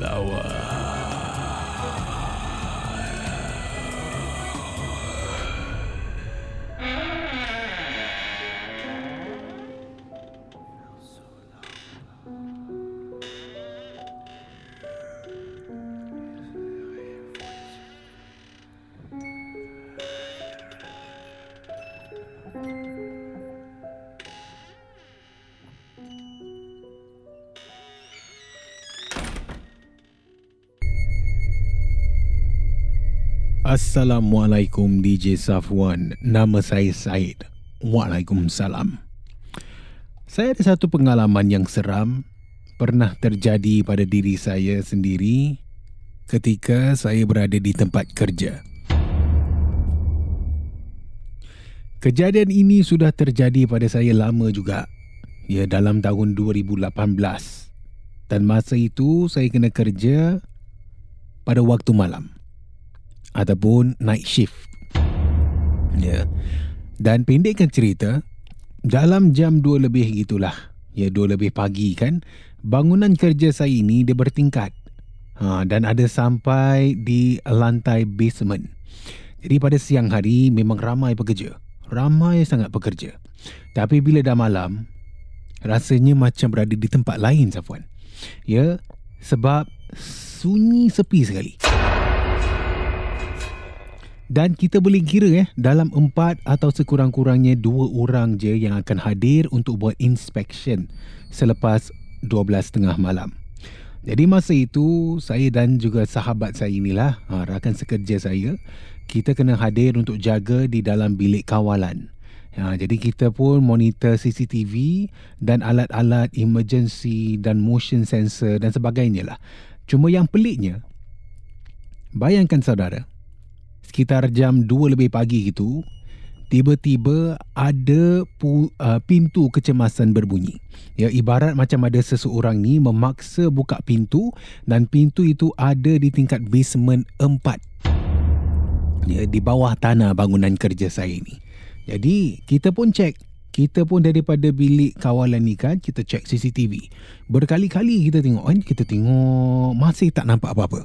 lawan. Assalamualaikum DJ Safwan. Nama saya Said. Waalaikumsalam. Saya ada satu pengalaman yang seram. Pernah terjadi pada diri saya sendiri Ketika saya berada di tempat kerja. Kejadian ini sudah terjadi pada saya lama juga. Ya dalam tahun 2018 Dan masa itu saya kena kerja pada waktu malam ataupun night shift. Ya. Dan pendekkan cerita, dalam jam 2 lebih gitulah, ya 2 lebih pagi kan, bangunan kerja saya ini dia bertingkat. Ha, dan ada sampai di lantai basement. Jadi pada siang hari memang ramai pekerja. Ramai sangat pekerja. Tapi bila dah malam, rasanya macam berada di tempat lain Safwan. Ya, sebab sunyi sepi sekali. Dan kita boleh kira eh dalam empat atau sekurang-kurangnya dua orang je yang akan hadir untuk buat inspection selepas 12 tengah malam. Jadi masa itu saya dan juga sahabat saya inilah ha, rakan sekerja saya kita kena hadir untuk jaga di dalam bilik kawalan. Ha, jadi kita pun monitor CCTV dan alat-alat emergency dan motion sensor dan sebagainya lah. Cuma yang peliknya, bayangkan saudara, sekitar jam 2 lebih pagi gitu, tiba-tiba ada pu, uh, pintu kecemasan berbunyi. Ya ibarat macam ada seseorang ni memaksa buka pintu dan pintu itu ada di tingkat basement 4. Ya di bawah tanah bangunan kerja saya ini. Jadi kita pun cek kita pun daripada bilik kawalan ni kan kita cek CCTV. Berkali-kali kita tengok kan kita tengok masih tak nampak apa-apa.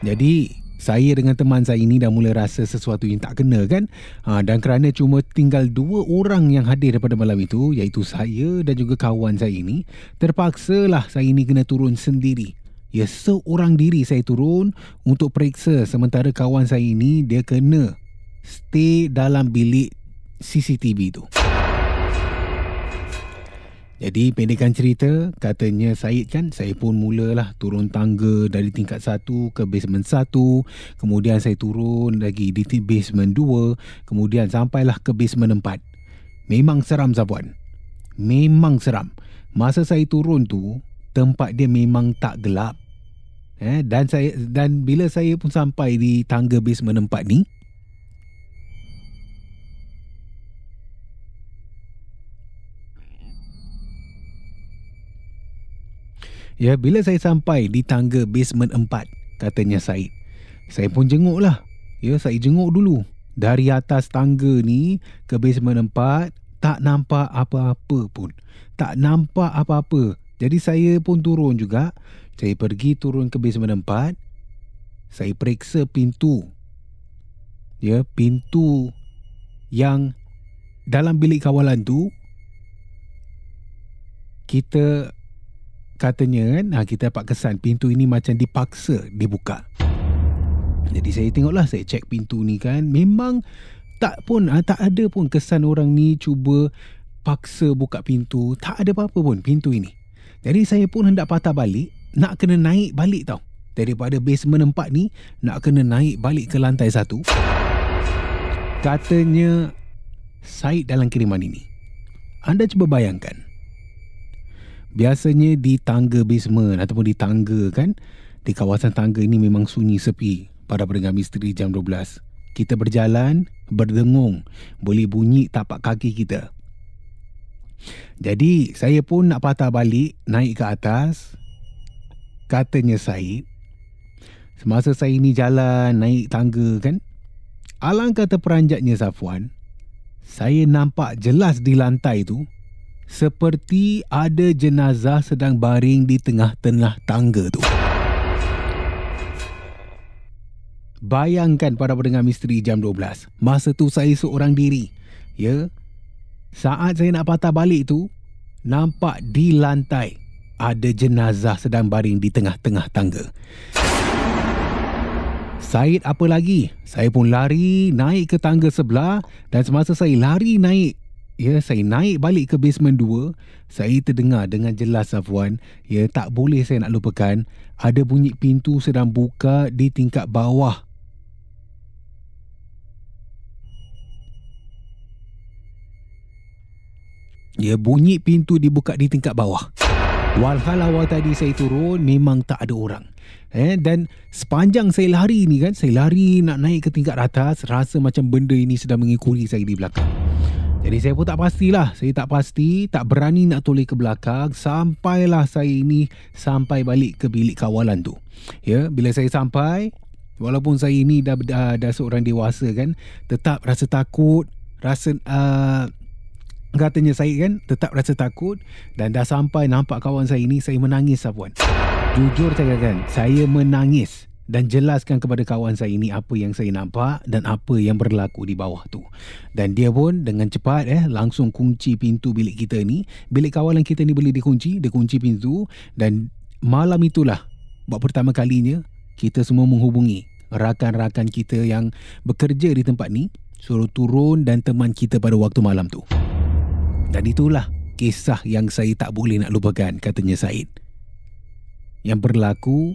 Jadi saya dengan teman saya ini dah mula rasa sesuatu yang tak kena kan? Ha, dan kerana cuma tinggal dua orang yang hadir pada malam itu iaitu saya dan juga kawan saya ini terpaksalah saya ini kena turun sendiri. Ya seorang diri saya turun untuk periksa sementara kawan saya ini dia kena stay dalam bilik CCTV tu jadi pendekkan cerita, katanya Syed kan, saya pun mulalah turun tangga dari tingkat satu ke basement satu. Kemudian saya turun lagi di basement dua. Kemudian sampailah ke basement empat. Memang seram Zabuan. Memang seram. Masa saya turun tu, tempat dia memang tak gelap. Eh, dan saya dan bila saya pun sampai di tangga basement empat ni, Ya, bila saya sampai di tangga basement 4, katanya Said. Saya pun jenguk lah. Ya, saya jenguk dulu. Dari atas tangga ni ke basement 4, tak nampak apa-apa pun. Tak nampak apa-apa. Jadi saya pun turun juga. Saya pergi turun ke basement 4. Saya periksa pintu. Ya, pintu yang dalam bilik kawalan tu kita katanya kan ha, kita dapat kesan pintu ini macam dipaksa dibuka. Jadi saya tengoklah saya cek pintu ni kan memang tak pun ha, tak ada pun kesan orang ni cuba paksa buka pintu, tak ada apa-apa pun pintu ini. Jadi saya pun hendak patah balik, nak kena naik balik tau. Daripada basement empat ni, nak kena naik balik ke lantai satu. Katanya Said dalam kiriman ini. Anda cuba bayangkan. Biasanya di tangga basement ataupun di tangga kan, di kawasan tangga ini memang sunyi sepi pada pendengar misteri jam 12. Kita berjalan, berdengung, boleh bunyi tapak kaki kita. Jadi, saya pun nak patah balik, naik ke atas. Katanya Said, semasa saya ini jalan, naik tangga kan, alangkah terperanjatnya Safwan, saya nampak jelas di lantai tu seperti ada jenazah sedang baring di tengah-tengah tangga tu. Bayangkan para pendengar misteri jam 12. Masa tu saya seorang diri. Ya. Saat saya nak patah balik tu, nampak di lantai ada jenazah sedang baring di tengah-tengah tangga. Said apa lagi? Saya pun lari naik ke tangga sebelah dan semasa saya lari naik, ya saya naik balik ke basement 2, saya terdengar dengan jelas Afwan, ya tak boleh saya nak lupakan, ada bunyi pintu sedang buka di tingkat bawah. Ya bunyi pintu dibuka di tingkat bawah. Walhal awal tadi saya turun memang tak ada orang. Eh, dan sepanjang saya lari ni kan, saya lari nak naik ke tingkat atas, rasa macam benda ini sedang mengikuti saya di belakang. Jadi saya pun tak pastilah, saya tak pasti, tak berani nak toleh ke belakang sampailah saya ini sampai balik ke bilik kawalan tu. Ya, bila saya sampai, walaupun saya ini dah dah, dah seorang dewasa kan, tetap rasa takut, rasa uh, katanya saya kan tetap rasa takut dan dah sampai nampak kawan saya ini saya menangis Sapuan. Jujur saya katakan, saya menangis dan jelaskan kepada kawan saya ini apa yang saya nampak dan apa yang berlaku di bawah tu. Dan dia pun dengan cepat eh langsung kunci pintu bilik kita ni. Bilik kawalan kita ni boleh dikunci, dia kunci pintu dan malam itulah buat pertama kalinya kita semua menghubungi rakan-rakan kita yang bekerja di tempat ni suruh turun dan teman kita pada waktu malam tu. Dan itulah kisah yang saya tak boleh nak lupakan katanya Said yang berlaku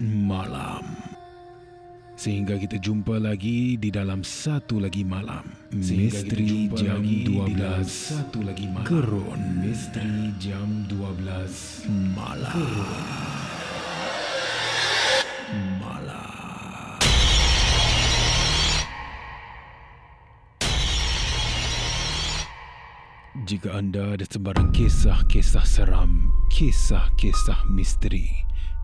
malam. Sehingga kita jumpa lagi di dalam satu lagi malam. Misteri jam 12 satu lagi malam. Kerun. Misteri jam 12 malam. Malam. Jika anda ada sebarang kisah-kisah seram, kisah-kisah misteri,